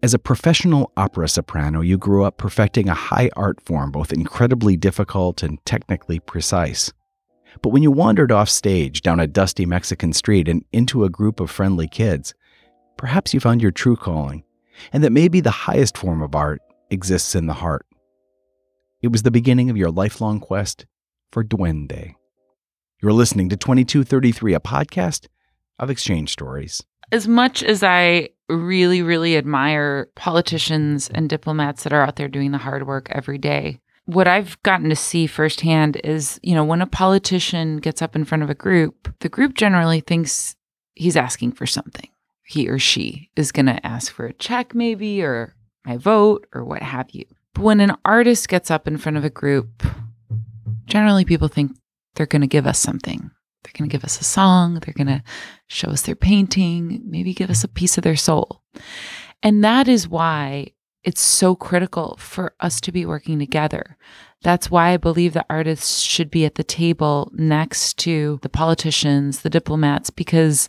As a professional opera soprano, you grew up perfecting a high art form, both incredibly difficult and technically precise. But when you wandered off stage down a dusty Mexican street and into a group of friendly kids, perhaps you found your true calling, and that maybe the highest form of art exists in the heart. It was the beginning of your lifelong quest for Duende. You're listening to 2233, a podcast of exchange stories. As much as I really, really admire politicians and diplomats that are out there doing the hard work every day, what I've gotten to see firsthand is, you know, when a politician gets up in front of a group, the group generally thinks he's asking for something. He or she is going to ask for a check, maybe, or my vote, or what have you. But when an artist gets up in front of a group, generally people think they're going to give us something. They're going to give us a song, they're going to show us their painting, maybe give us a piece of their soul. And that is why it's so critical for us to be working together. That's why I believe that artists should be at the table next to the politicians, the diplomats, because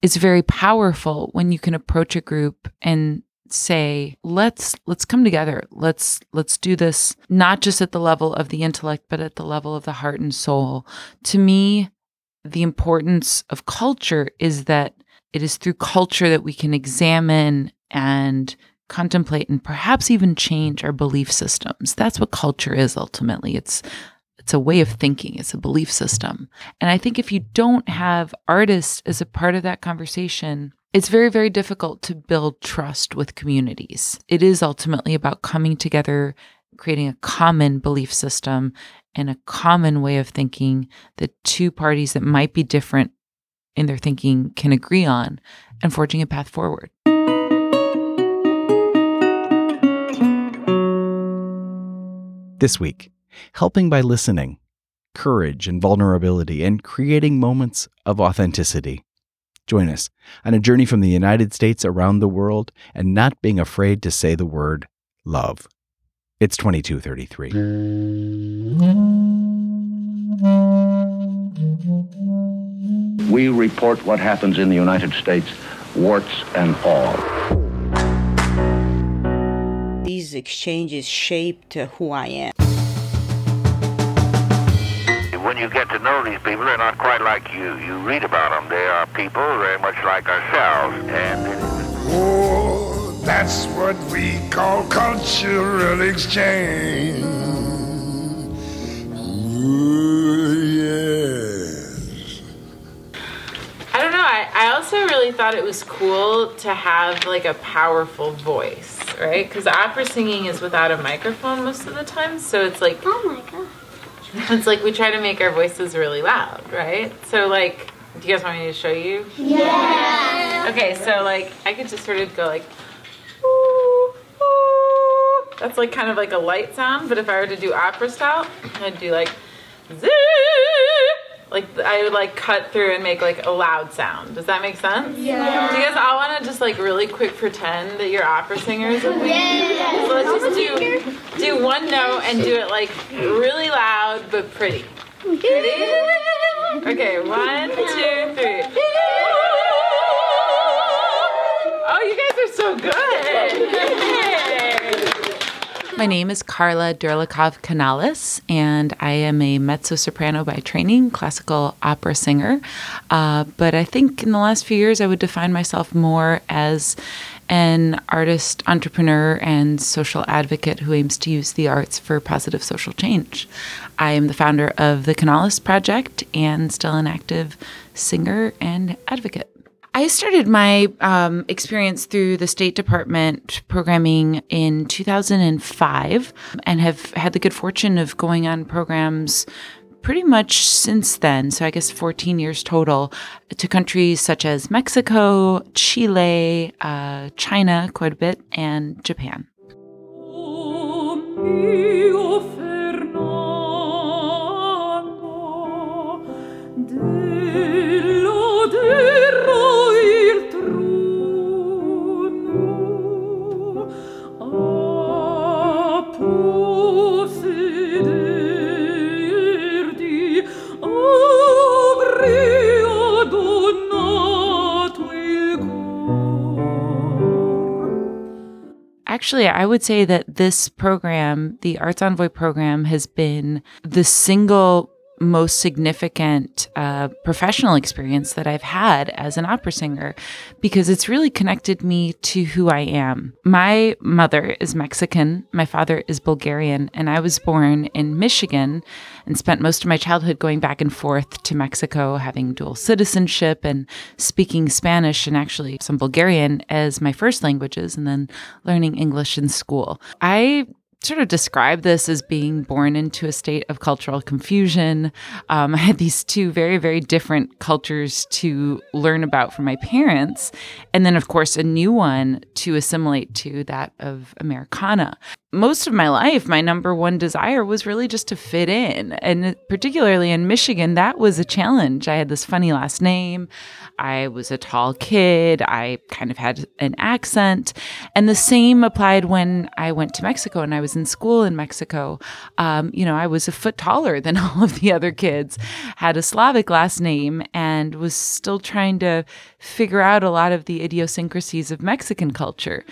it's very powerful when you can approach a group and say let's let's come together let's let's do this not just at the level of the intellect but at the level of the heart and soul to me the importance of culture is that it is through culture that we can examine and contemplate and perhaps even change our belief systems. That's what culture is ultimately. It's it's a way of thinking, it's a belief system. And I think if you don't have artists as a part of that conversation, it's very, very difficult to build trust with communities. It is ultimately about coming together, creating a common belief system and a common way of thinking that two parties that might be different in their thinking can agree on and forging a path forward. This week, helping by listening, courage and vulnerability, and creating moments of authenticity. Join us on a journey from the United States around the world and not being afraid to say the word love. It's 2233. We report what happens in the United States, warts and all. These exchanges shaped uh, who I am. When you get to know these people, they're not quite like you. You read about them. They are people very much like ourselves. And Oh, that's what we call cultural exchange. Ooh, yes. I don't know. I, I also really thought it was cool to have like a powerful voice, right? Because opera singing is without a microphone most of the time. So it's like, Oh my god. it's like we try to make our voices really loud, right? So, like, do you guys want me to show you? Yeah. Okay, so like I could just sort of go like, ooh, ooh. That's like kind of like a light sound, but if I were to do opera style, I'd do like, zee. Like I would like cut through and make like a loud sound. Does that make sense? Yeah. Do you guys all want to just like really quick pretend that you're opera singers? me? Yeah. So let's just do do one note and do it like really loud but pretty. Ready? Okay, one, two, three. Oh, you guys are so good. My name is Carla Dirlikov Canales, and I am a mezzo soprano by training, classical opera singer. Uh, but I think in the last few years, I would define myself more as an artist, entrepreneur, and social advocate who aims to use the arts for positive social change. I am the founder of the Canales Project and still an active singer and advocate. I started my um, experience through the State Department programming in 2005 and have had the good fortune of going on programs pretty much since then. So I guess 14 years total to countries such as Mexico, Chile, uh, China, quite a bit, and Japan. Actually, I would say that this program, the Arts Envoy program, has been the single most significant uh, professional experience that I've had as an opera singer because it's really connected me to who I am. My mother is Mexican, my father is Bulgarian, and I was born in Michigan and spent most of my childhood going back and forth to Mexico, having dual citizenship and speaking Spanish and actually some Bulgarian as my first languages, and then learning English in school. I sort of describe this as being born into a state of cultural confusion. Um, I had these two very, very different cultures to learn about from my parents. And then, of course, a new one to assimilate to that of Americana most of my life, my number one desire was really just to fit in. And particularly in Michigan, that was a challenge. I had this funny last name. I was a tall kid. I kind of had an accent. And the same applied when I went to Mexico and I was in school in Mexico. Um, you know, I was a foot taller than all of the other kids, had a Slavic last name, and was still trying to figure out a lot of the idiosyncrasies of Mexican culture.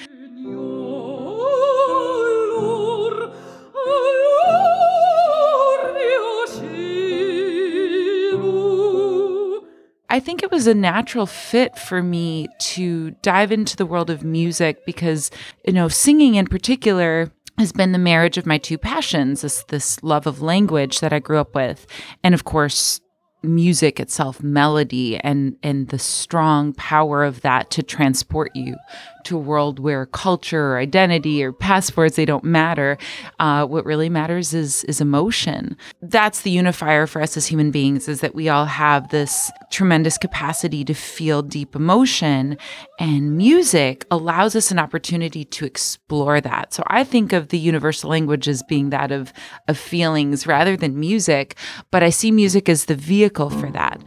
I think it was a natural fit for me to dive into the world of music because, you know, singing in particular has been the marriage of my two passions this this love of language that I grew up with and of course music itself melody and and the strong power of that to transport you to a world where culture or identity or passports they don't matter. Uh, what really matters is is emotion. That's the unifier for us as human beings is that we all have this tremendous capacity to feel deep emotion and music allows us an opportunity to explore that. So i think of the universal language as being that of of feelings rather than music but i see music as the vehicle for that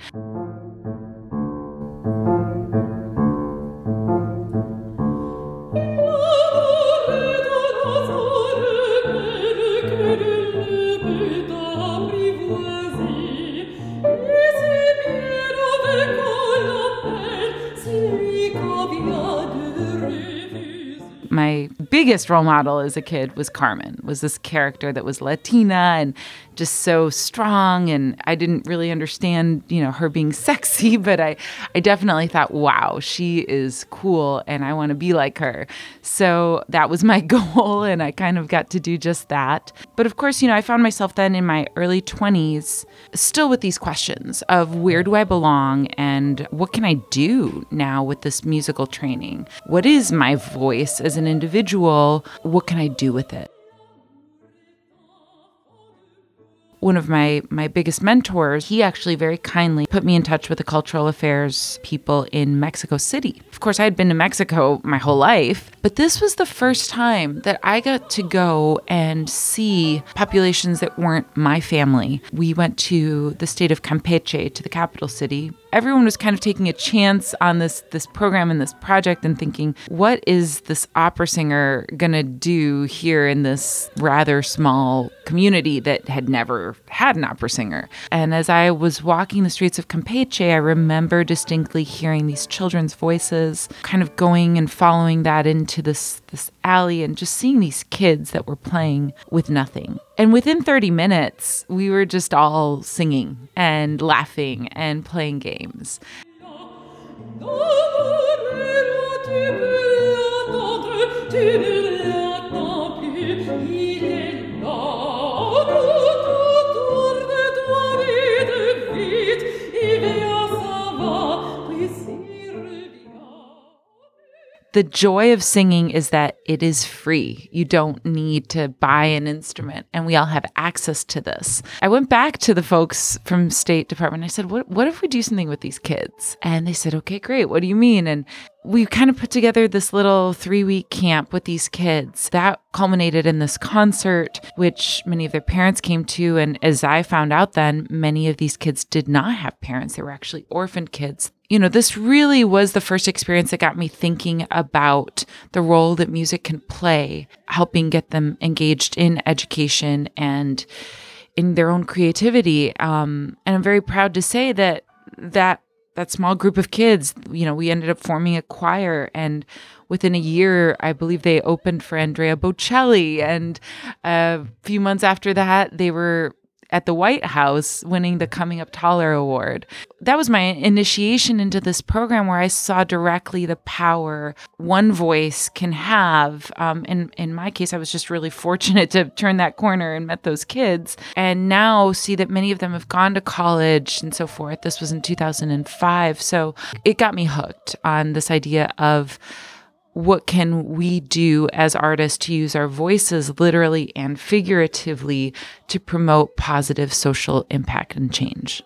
biggest role model as a kid was Carmen, was this character that was Latina and just so strong and I didn't really understand, you know, her being sexy, but I I definitely thought, wow, she is cool and I want to be like her. So that was my goal and I kind of got to do just that. But of course, you know, I found myself then in my early 20s still with these questions of where do I belong and what can I do now with this musical training? What is my voice as an individual? What can I do with it? One of my my biggest mentors, he actually very kindly put me in touch with the cultural affairs people in Mexico City. Of course, I had been to Mexico my whole life, but this was the first time that I got to go and see populations that weren't my family. We went to the state of Campeche, to the capital city, everyone was kind of taking a chance on this this program and this project and thinking, what is this opera singer gonna do here in this rather small community that had never had an opera singer? And as I was walking the streets of Campeche, I remember distinctly hearing these children's voices, kind of going and following that into this this alley and just seeing these kids that were playing with nothing. And within 30 minutes, we were just all singing and laughing and playing games. The joy of singing is that it is free. You don't need to buy an instrument, and we all have access to this. I went back to the folks from State Department. I said, "What? What if we do something with these kids?" And they said, "Okay, great. What do you mean?" And we kind of put together this little three week camp with these kids that culminated in this concert, which many of their parents came to. And as I found out then, many of these kids did not have parents. They were actually orphaned kids you know, this really was the first experience that got me thinking about the role that music can play, helping get them engaged in education and in their own creativity. Um, and I'm very proud to say that that that small group of kids, you know, we ended up forming a choir and within a year, I believe they opened for Andrea Bocelli. And a few months after that, they were at the White House winning the Coming Up Taller Award. That was my initiation into this program where I saw directly the power one voice can have. Um, and in my case, I was just really fortunate to turn that corner and met those kids. And now see that many of them have gone to college and so forth. This was in 2005. So it got me hooked on this idea of what can we do as artists to use our voices literally and figuratively to promote positive social impact and change?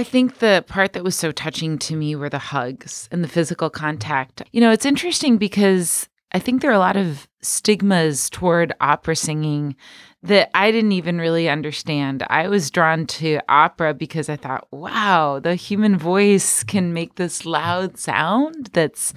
I think the part that was so touching to me were the hugs and the physical contact. You know, it's interesting because I think there are a lot of stigmas toward opera singing that I didn't even really understand. I was drawn to opera because I thought, wow, the human voice can make this loud sound that's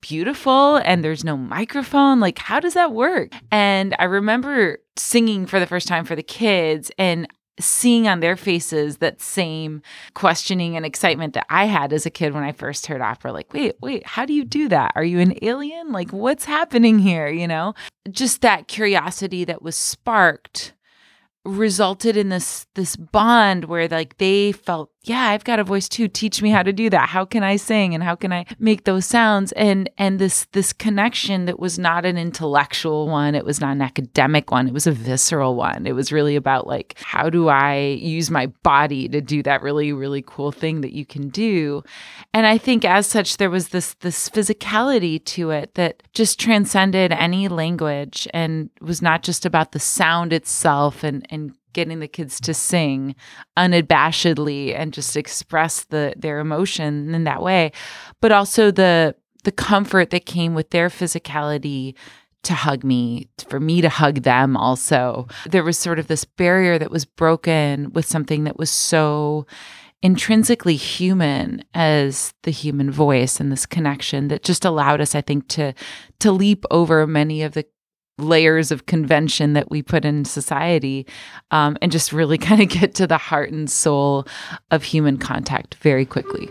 beautiful and there's no microphone. Like, how does that work? And I remember singing for the first time for the kids, and seeing on their faces that same questioning and excitement that I had as a kid when I first heard opera. Like, wait, wait, how do you do that? Are you an alien? Like, what's happening here? You know, just that curiosity that was sparked resulted in this this bond where like they felt yeah i've got a voice too. Teach me how to do that. How can i sing and how can i make those sounds? And and this this connection that was not an intellectual one. It was not an academic one. It was a visceral one. It was really about like how do i use my body to do that really really cool thing that you can do? And i think as such there was this this physicality to it that just transcended any language and was not just about the sound itself and and getting the kids to sing unabashedly and just express the their emotion in that way but also the the comfort that came with their physicality to hug me, for me to hug them also. There was sort of this barrier that was broken with something that was so intrinsically human as the human voice and this connection that just allowed us i think to to leap over many of the layers of convention that we put in society um, and just really kind of get to the heart and soul of human contact very quickly.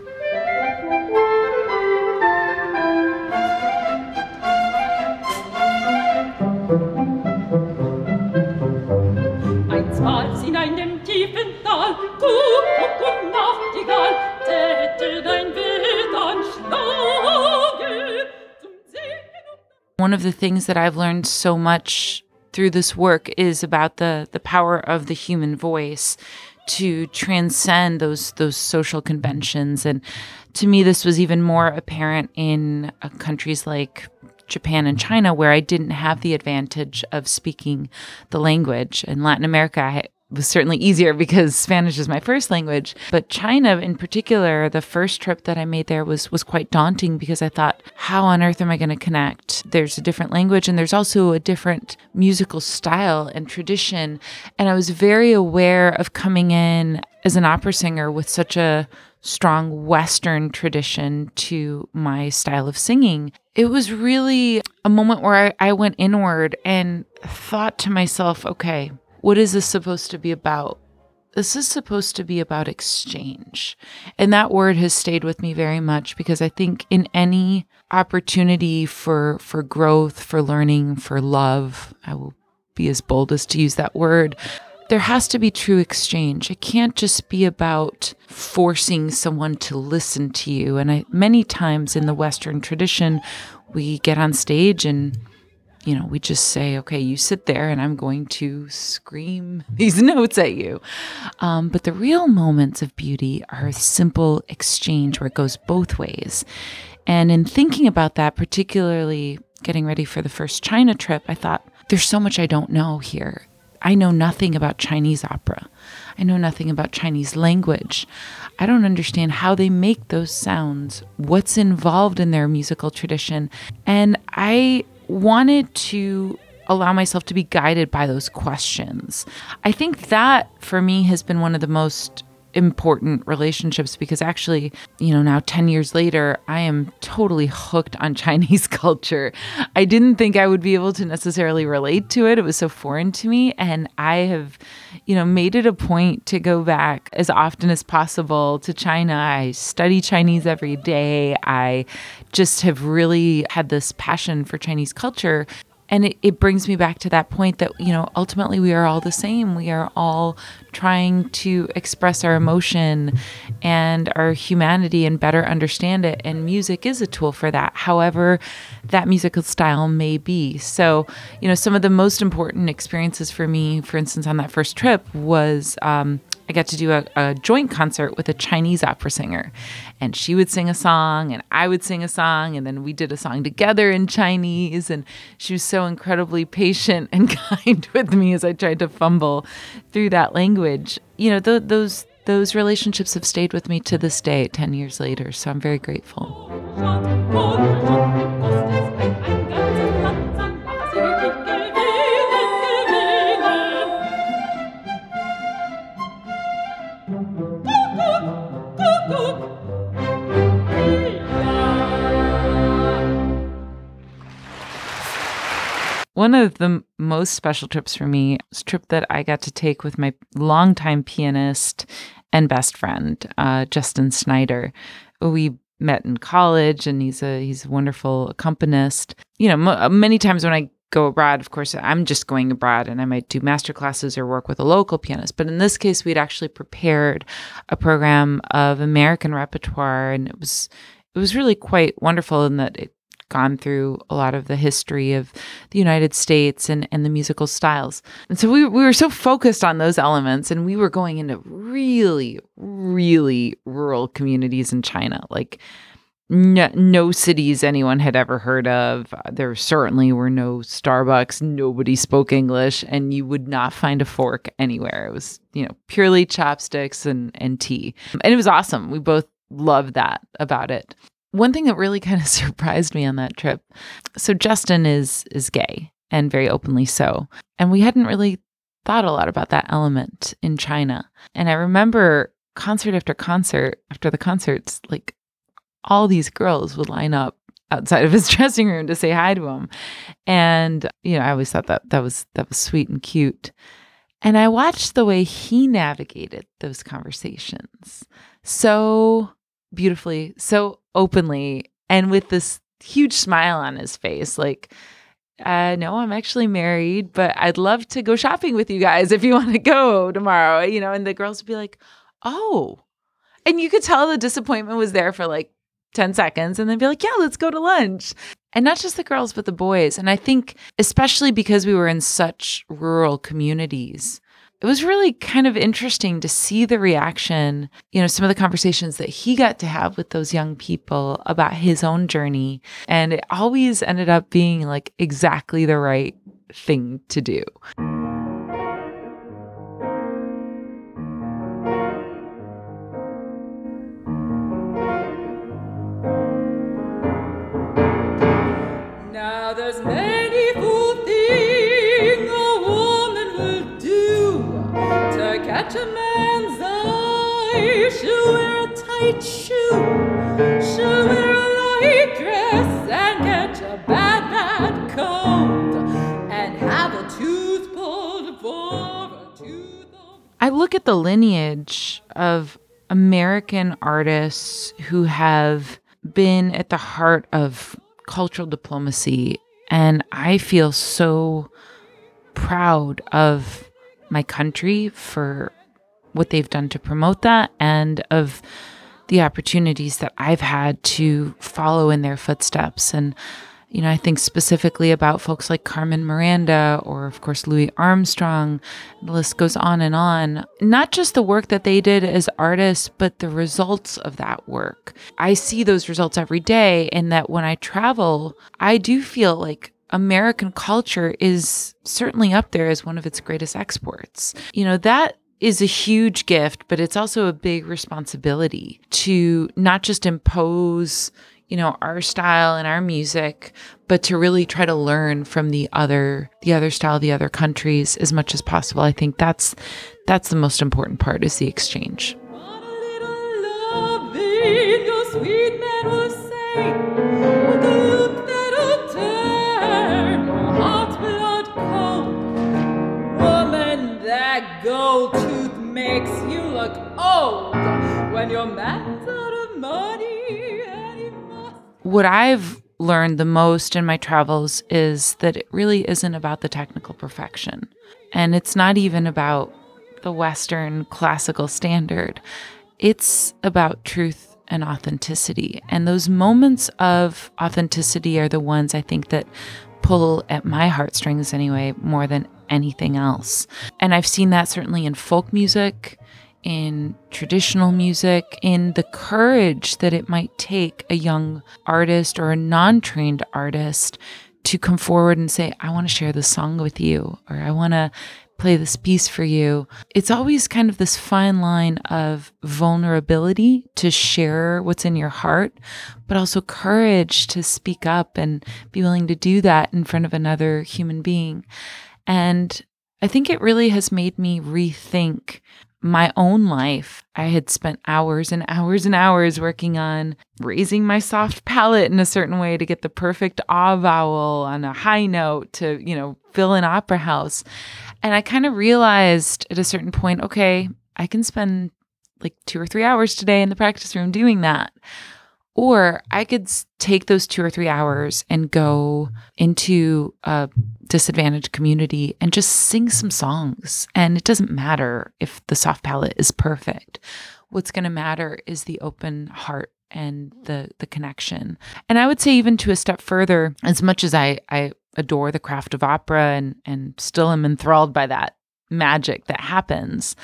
One of the things that I've learned so much through this work is about the the power of the human voice to transcend those those social conventions. And to me this was even more apparent in uh, countries like Japan and China where I didn't have the advantage of speaking the language. In Latin America I was certainly easier because Spanish is my first language. But China, in particular, the first trip that I made there was was quite daunting because I thought, how on earth am I going to connect? There's a different language and there's also a different musical style and tradition. And I was very aware of coming in as an opera singer with such a strong Western tradition to my style of singing. It was really a moment where I, I went inward and thought to myself, okay, what is this supposed to be about? This is supposed to be about exchange. And that word has stayed with me very much because I think in any opportunity for for growth, for learning, for love, I will be as bold as to use that word. There has to be true exchange. It can't just be about forcing someone to listen to you. And I many times in the Western tradition, we get on stage and you know, we just say, okay, you sit there and I'm going to scream these notes at you. Um, but the real moments of beauty are a simple exchange where it goes both ways. And in thinking about that, particularly getting ready for the first China trip, I thought, there's so much I don't know here. I know nothing about Chinese opera. I know nothing about Chinese language. I don't understand how they make those sounds, what's involved in their musical tradition. And I wanted to allow myself to be guided by those questions. I think that for me has been one of the most important relationships because actually, you know, now 10 years later, I am totally hooked on Chinese culture. I didn't think I would be able to necessarily relate to it. It was so foreign to me. And I have, you know, made it a point to go back as often as possible to China. I study Chinese every day. I just have really had this passion for Chinese culture and it, it brings me back to that point that you know ultimately we are all the same. We are all trying to express our emotion and our humanity and better understand it. And music is a tool for that however that musical style may be. So you know some of the most important experiences for me for instance on that first trip was um, I got to do a, a, joint concert with a Chinese opera singer. And she would sing a song, and I would sing a song, and then we did a song together in Chinese. And she was so incredibly patient and kind with me as I tried to fumble through that language. You know, th- those those relationships have stayed with me to this day, 10 years later. So I'm very grateful. One of the most special trips for me was a trip that I got to take with my longtime pianist and best friend, uh, Justin Snyder. We met in college, and he's a he's a wonderful accompanist. You know, m- many times when I go abroad, of course, I'm just going abroad, and I might do master classes or work with a local pianist. But in this case, we'd actually prepared a program of American repertoire, and it was it was really quite wonderful in that it gone through a lot of the history of the United States and, and the musical styles. And so we, we were so focused on those elements and we were going into really, really rural communities in China, like no, no cities anyone had ever heard of. There certainly were no Starbucks, nobody spoke English, and you would not find a fork anywhere. It was, you know, purely chopsticks and, and tea. And it was awesome. We both loved that about it one thing that really kind of surprised me on that trip so justin is is gay and very openly so and we hadn't really thought a lot about that element in china. And i remember concert after concert after the concerts like all these girls would line up outside of his dressing room to say hi to him. And you know i always thought that that was that was sweet and cute. And i watched the way he navigated those conversations. So beautifully so openly and with this huge smile on his face like uh no i'm actually married but i'd love to go shopping with you guys if you want to go tomorrow you know and the girls would be like oh. And you could tell the disappointment was there for like 10 seconds and then be like yeah let's go to lunch. And not just the girls but the boys. And i think especially because we were in such rural communities it was really kind of interesting to see the reaction, you know, some of the conversations that he got to have with those young people about his own journey. And it always ended up being like exactly the right thing to do. She'll wear a tight shoe, she'll wear a light dress and a bad, bad cold and have a tooth pulled for a tooth. I look at the lineage of American artists who have been at the heart of cultural diplomacy, and I feel so proud of my country for what they've done to promote that and of the opportunities that I've had to follow in their footsteps. And, you know, I think specifically about folks like Carmen Miranda or, of course, Louis Armstrong. The list goes on and on. Not just the work that they did as artists, but the results of that work. I see those results every day, and that when I travel, I do feel like American culture is certainly up there as one of its greatest exports. You know, that is a huge gift, but it's also a big responsibility to not just impose, you know, our style and our music, but to really try to learn from the other the other style, the other countries as much as possible. I think that's that's the most important part is the exchange. Makes you look old. When out of money what I've learned the most in my travels is that it really isn't about the technical perfection. And it's not even about the Western classical standard. It's about truth and authenticity. And those moments of authenticity are the ones I think that pull at my heartstrings anyway, more than anything else. And I've seen that certainly in folk music in traditional music, in the courage that it might take a young artist or a non trained artist to come forward and say, I want to share this song with you, or I want to play this piece for you. It's always kind of this fine line of vulnerability to share what's in your heart, but also courage to speak up and be willing to do that in front of another human being. And I think it really has made me rethink my own life. I had spent hours and hours and hours working on raising my soft palate in a certain way to get the perfect ah vowel on a high note to, you know, fill an opera house. And I kind of realized at a certain point, okay, I can spend like two or three hours today in the practice room doing that. Or I could take those two or three hours and go into a disadvantaged community and just sing some songs. And it doesn't matter if the soft palate is perfect. What's going to matter is the open heart and the the connection. And I would say even to a step further, as much as I I adore the craft of opera and and still am enthralled by that magic that happens,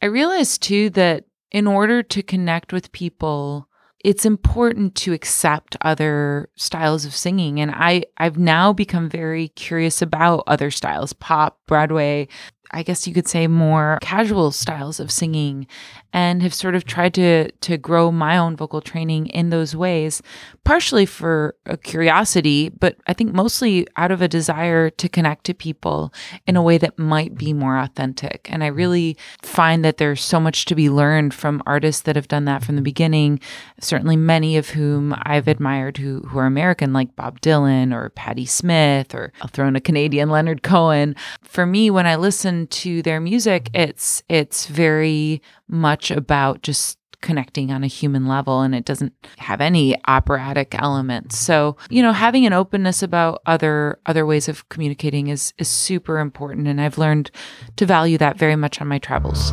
I realized too that in order to connect with people it's important to accept other styles of singing. And i i've now become very curious about other styles pop broadway i guess you could say more casual styles of singing and have sort of tried to to grow my own vocal training in those ways partially for a curiosity but i think mostly out of a desire to connect to people in a way that might be more authentic and i really find that there's so much to be learned from artists that have done that from the beginning certainly many of whom I've admired who who are American, like Bob Dylan or Patti Smith, or I'll throw in a Canadian Leonard Cohen. For me, when I listen to their music, it's it's very much about just connecting on a human level and it doesn't have any operatic elements. So, you know, having an openness about other other ways of communicating is is super important and I've learned to value that very much on my travels.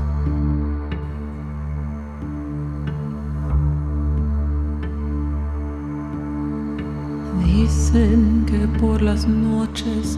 Dicen que por las noches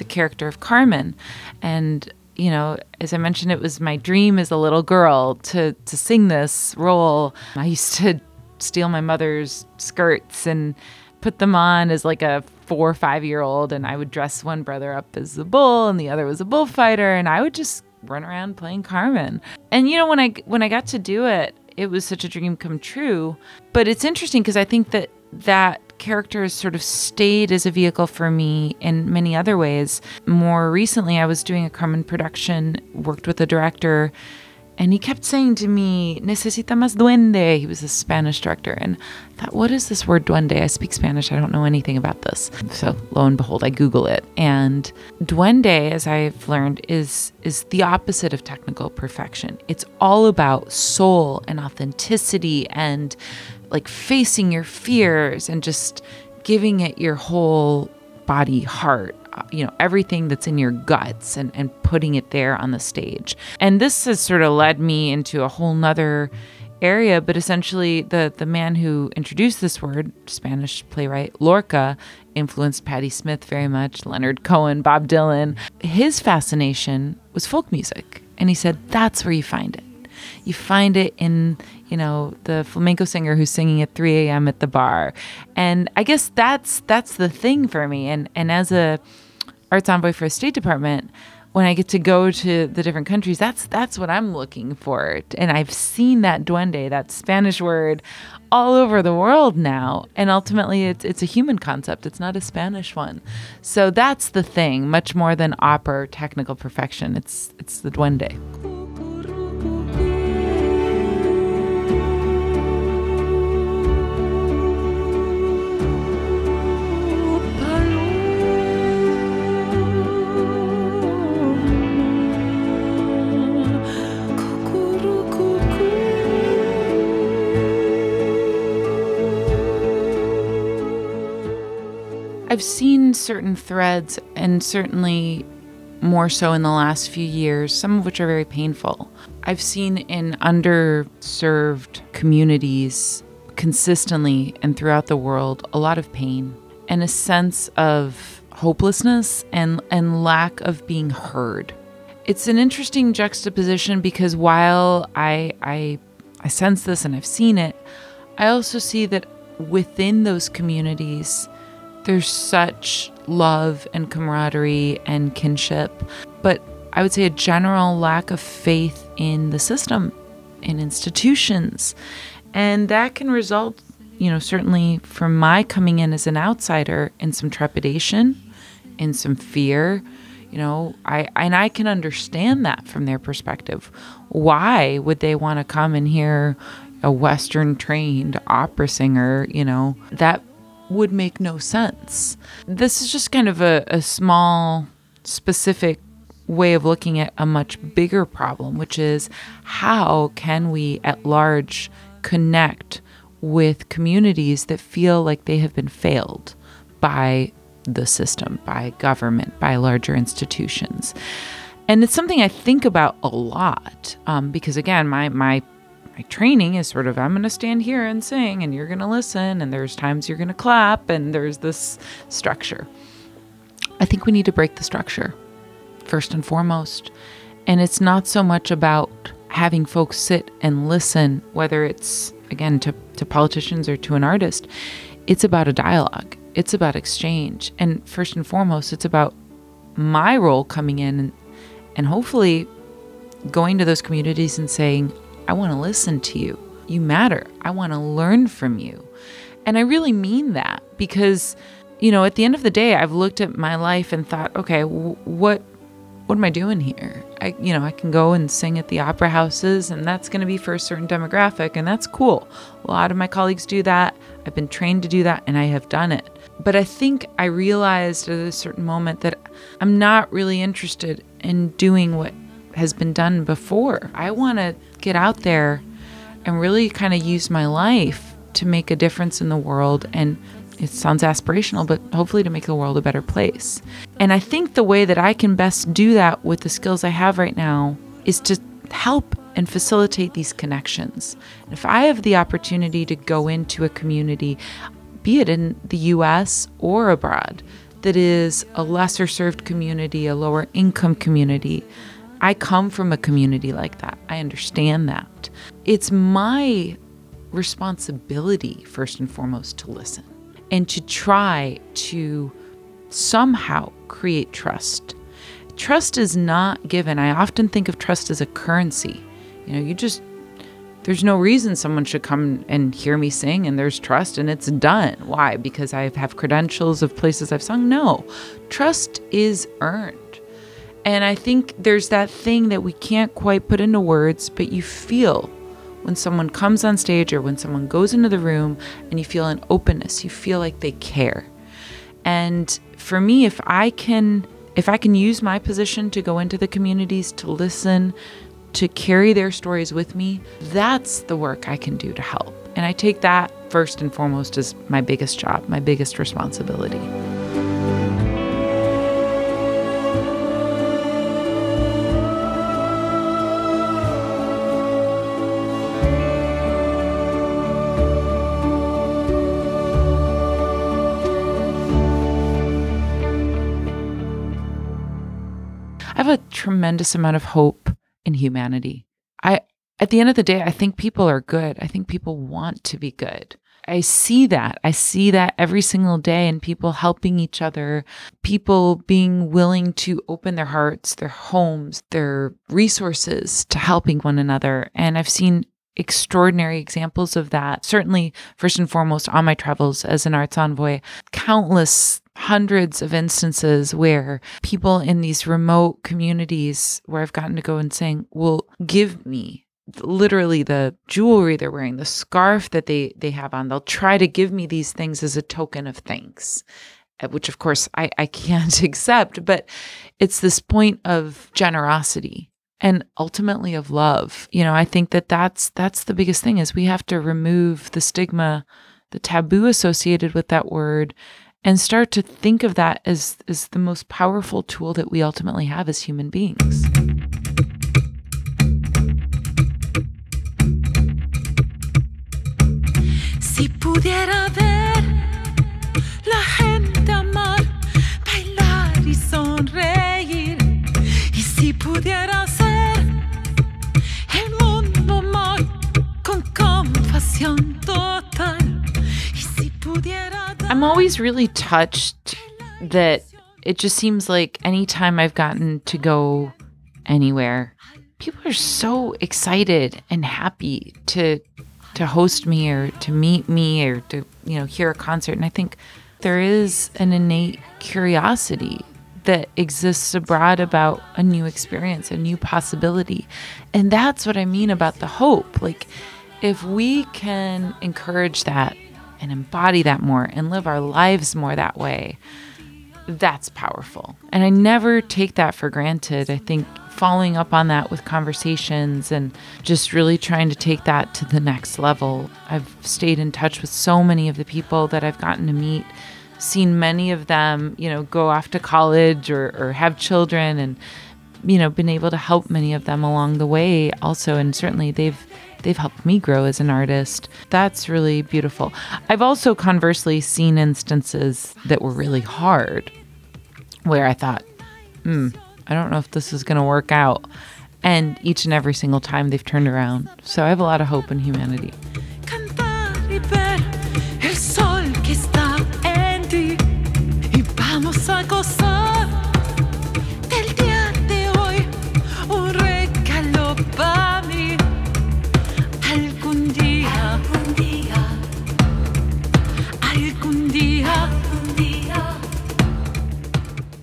the character of Carmen. And you know, as I mentioned, it was my dream as a little girl to to sing this role. I used to steal my mother's skirts and put them on as like a four or five year old, and I would dress one brother up as a bull and the other was a bullfighter, and I would just run around playing Carmen. And you know, when I when I got to do it, it was such a dream come true. But it's interesting because I think that that character has sort of stayed as a vehicle for me in many other ways. More recently, I was doing a Carmen production, worked with a director, and he kept saying to me, Necesita más duende. He was a Spanish director. And I thought, what is this word duende? I speak Spanish. I don't know anything about this. So lo and behold, I Google it. And duende, as I've learned, is is the opposite of technical perfection. It's all about soul and authenticity and like facing your fears and just giving it your whole body, heart, uh, you know, everything that's in your guts and, and putting it there on the stage. And this has sort of led me into a whole nother area, but essentially the the man who introduced this word, Spanish playwright Lorca, influenced Patti Smith very much, Leonard Cohen, Bob Dylan. His fascination was folk music, and he said that's where you find it. You find it in you know the flamenco singer who's singing at 3 a.m. at the bar, and I guess that's that's the thing for me. And and as a arts envoy for a State Department, when I get to go to the different countries, that's that's what I'm looking for. And I've seen that duende, that Spanish word, all over the world now. And ultimately, it's it's a human concept. It's not a Spanish one. So that's the thing, much more than opera technical perfection. It's it's the duende. I've seen certain threads, and certainly more so in the last few years, some of which are very painful. I've seen in underserved communities consistently and throughout the world a lot of pain and a sense of hopelessness and, and lack of being heard. It's an interesting juxtaposition because while I, I, I sense this and I've seen it, I also see that within those communities, there's such love and camaraderie and kinship, but I would say a general lack of faith in the system, in institutions. And that can result, you know, certainly from my coming in as an outsider in some trepidation, in some fear. You know, I and I can understand that from their perspective. Why would they want to come and hear a Western trained opera singer? You know, that would make no sense. This is just kind of a, a small, specific way of looking at a much bigger problem, which is how can we at large connect with communities that feel like they have been failed by the system, by government, by larger institutions. And it's something I think about a lot um, because, again, my, my my training is sort of I'm going to stand here and sing and you're going to listen and there's times you're going to clap and there's this structure. I think we need to break the structure first and foremost. And it's not so much about having folks sit and listen, whether it's again to, to politicians or to an artist. It's about a dialogue. It's about exchange. And first and foremost, it's about my role coming in and, and hopefully going to those communities and saying, I want to listen to you. You matter. I want to learn from you. And I really mean that because, you know, at the end of the day, I've looked at my life and thought, okay, w- what what am I doing here? I, you know, I can go and sing at the opera houses, and that's going to be for a certain demographic, and that's cool. A lot of my colleagues do that. I've been trained to do that, and I have done it. But I think I realized at a certain moment that I'm not really interested in doing what has been done before. I want to get out there and really kind of use my life to make a difference in the world and it sounds aspirational, but hopefully to make the world a better place. And I think the way that I can best do that with the skills I have right now is to help and facilitate these connections. If I have the opportunity to go into a community, be it in the US or abroad, that is a lesser served community, a lower income community, I come from a community like that. I understand that. It's my responsibility, first and foremost, to listen and to try to somehow create trust. Trust is not given. I often think of trust as a currency. You know, you just, there's no reason someone should come and hear me sing and there's trust and it's done. Why? Because I have credentials of places I've sung? No. Trust is earned. And I think there's that thing that we can't quite put into words, but you feel when someone comes on stage or when someone goes into the room and you feel an openness, you feel like they care. And for me, if I can if I can use my position to go into the communities to listen, to carry their stories with me, that's the work I can do to help. And I take that first and foremost as my biggest job, my biggest responsibility. Tremendous amount of hope in humanity. I at the end of the day, I think people are good. I think people want to be good. I see that. I see that every single day in people helping each other, people being willing to open their hearts, their homes, their resources to helping one another. And I've seen extraordinary examples of that. Certainly, first and foremost, on my travels as an arts envoy, countless hundreds of instances where people in these remote communities where I've gotten to go and saying, will give me literally the jewelry they're wearing, the scarf that they they have on. They'll try to give me these things as a token of thanks, uh, which of course I, I can't accept, but it's this point of generosity and ultimately of love. You know, I think that that's that's the biggest thing is we have to remove the stigma, the taboo associated with that word and start to think of that as as the most powerful tool that we ultimately have as human beings. Si pudiera ver la gente amar, bailar y sonreír. Y si pudiera I'm always really touched that it just seems like anytime I've gotten to go anywhere, people are so excited and happy to to host me or to meet me or to, you know, hear a concert. And I think there is an innate curiosity that exists abroad about a new experience, a new possibility. And that's what I mean about the hope. Like if we can encourage that and embody that more and live our lives more that way, that's powerful. And I never take that for granted. I think following up on that with conversations and just really trying to take that to the next level. I've stayed in touch with so many of the people that I've gotten to meet, seen many of them, you know, go off to college or, or have children and you know, been able to help many of them along the way also and certainly they've they've helped me grow as an artist. That's really beautiful. I've also conversely seen instances that were really hard where I thought, hmm, I don't know if this is going to work out. And each and every single time they've turned around. So I have a lot of hope in humanity.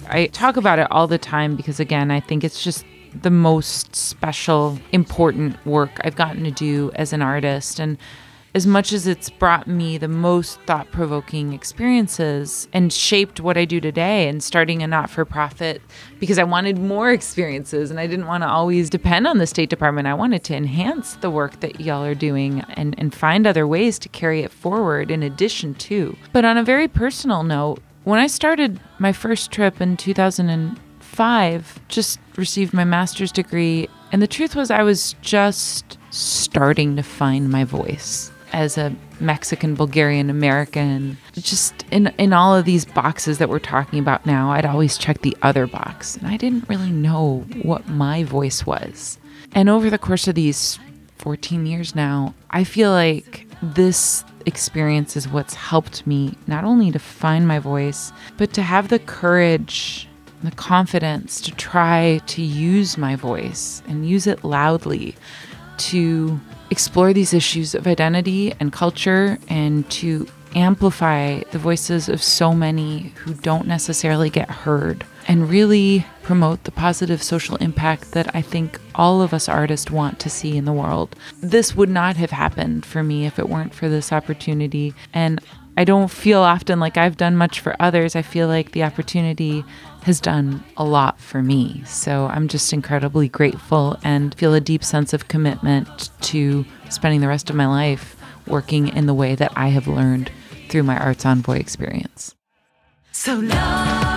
I talk about it all the time because, again, I think it's just the most special, important work I've gotten to do as an artist. And as much as it's brought me the most thought provoking experiences and shaped what I do today and starting a not for profit because I wanted more experiences and I didn't want to always depend on the State Department. I wanted to enhance the work that y'all are doing and, and find other ways to carry it forward in addition to. But on a very personal note, when I started my first trip in 2005, just received my master's degree, and the truth was I was just starting to find my voice as a Mexican, Bulgarian, American. Just in in all of these boxes that we're talking about now, I'd always check the other box, and I didn't really know what my voice was. And over the course of these 14 years now, I feel like this experience is what's helped me not only to find my voice, but to have the courage, the confidence to try to use my voice and use it loudly to explore these issues of identity and culture and to amplify the voices of so many who don't necessarily get heard and really promote the positive social impact that I think all of us artists want to see in the world. This would not have happened for me if it weren't for this opportunity. And I don't feel often like I've done much for others. I feel like the opportunity has done a lot for me. So I'm just incredibly grateful and feel a deep sense of commitment to spending the rest of my life working in the way that I have learned through my Arts Envoy experience. So love,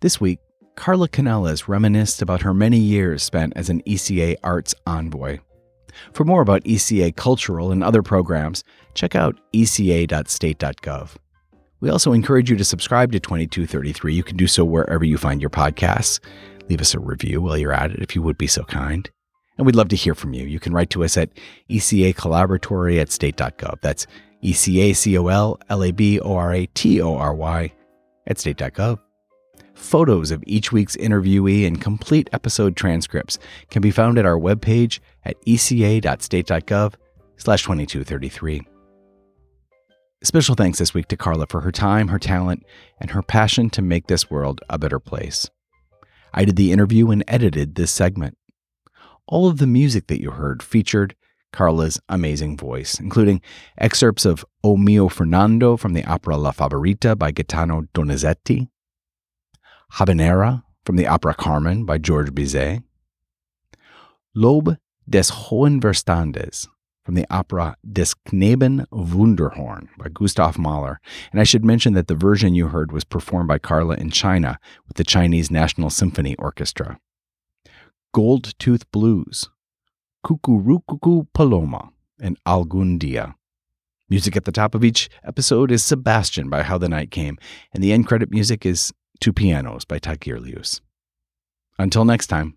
This week, Carla Canales reminisced about her many years spent as an ECA arts envoy. For more about ECA cultural and other programs, check out eca.state.gov. We also encourage you to subscribe to 2233. You can do so wherever you find your podcasts. Leave us a review while you're at it if you would be so kind. And we'd love to hear from you. You can write to us at ECA Collaboratory at state.gov. That's E C A C O L L A B O R A T O R Y at state.gov. Photos of each week's interviewee and complete episode transcripts can be found at our webpage at eca.state.gov slash 2233. Special thanks this week to Carla for her time, her talent, and her passion to make this world a better place. I did the interview and edited this segment. All of the music that you heard featured Carla's amazing voice, including excerpts of O mio Fernando from the opera La Favorita by Gaetano Donizetti, Habanera from the opera Carmen by George Bizet, Lob des Hohen Verstandes from the opera Des Knaben Wunderhorn by Gustav Mahler. And I should mention that the version you heard was performed by Carla in China with the Chinese National Symphony Orchestra. Gold Tooth Blues, Cuckoo Paloma, and Algundia. Music at the top of each episode is Sebastian by How the Night Came, and the end credit music is Two Pianos by Tagirijus. Until next time.